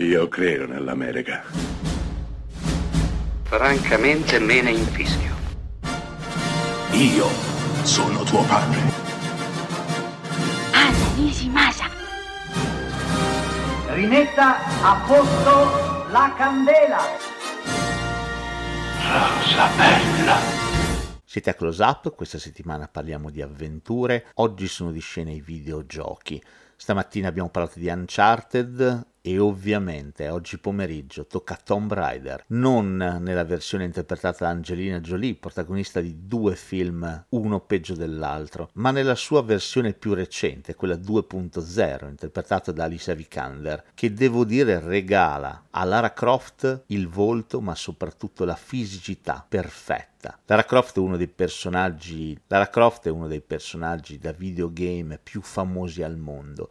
Io credo nell'America. Francamente me ne infischio. Io sono tuo padre. Anna Nishimasa. Rimetta a posto la candela. Rosa bella. Siete a Close Up, questa settimana parliamo di avventure, oggi sono di scena i videogiochi. Stamattina abbiamo parlato di Uncharted e ovviamente oggi pomeriggio tocca Tomb Raider, non nella versione interpretata da Angelina Jolie, protagonista di due film, uno peggio dell'altro, ma nella sua versione più recente, quella 2.0, interpretata da Alicia Vikander, che devo dire regala a Lara Croft il volto, ma soprattutto la fisicità perfetta. Lara Croft è uno dei personaggi, Lara Croft è uno dei personaggi da videogame più famosi al mondo.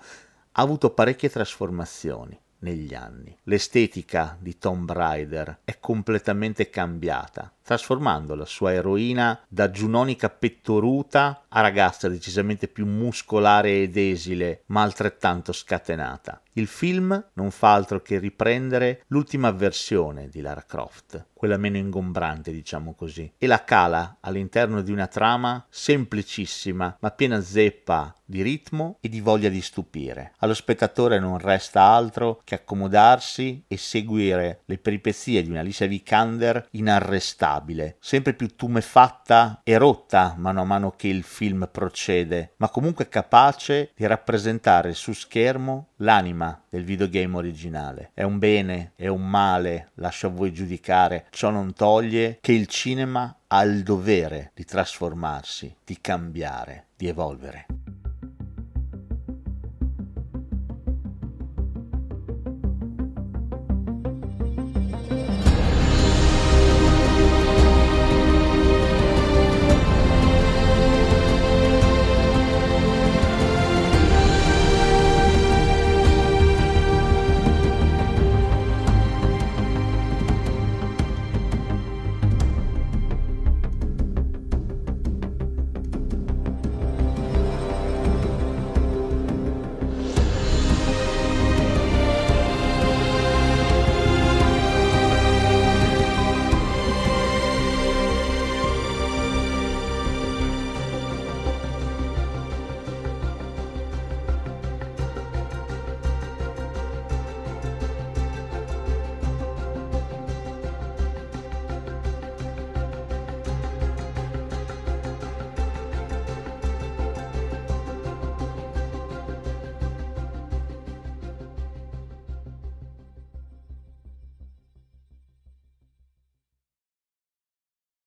Ha avuto parecchie trasformazioni negli anni. L'estetica di Tomb Raider è completamente cambiata, trasformando la sua eroina da giunonica pettoruta a ragazza decisamente più muscolare ed esile, ma altrettanto scatenata. Il film non fa altro che riprendere l'ultima versione di Lara Croft, quella meno ingombrante, diciamo così, e la cala all'interno di una trama semplicissima, ma piena zeppa di ritmo e di voglia di stupire. Allo spettatore non resta altro che accomodarsi e seguire le peripezie di una Alicia Vikander inarrestabile, sempre più tumefatta e rotta mano a mano che il film procede, ma comunque capace di rappresentare su schermo l'anima del videogame originale. È un bene, è un male, lascio a voi giudicare. Ciò non toglie che il cinema ha il dovere di trasformarsi, di cambiare, di evolvere.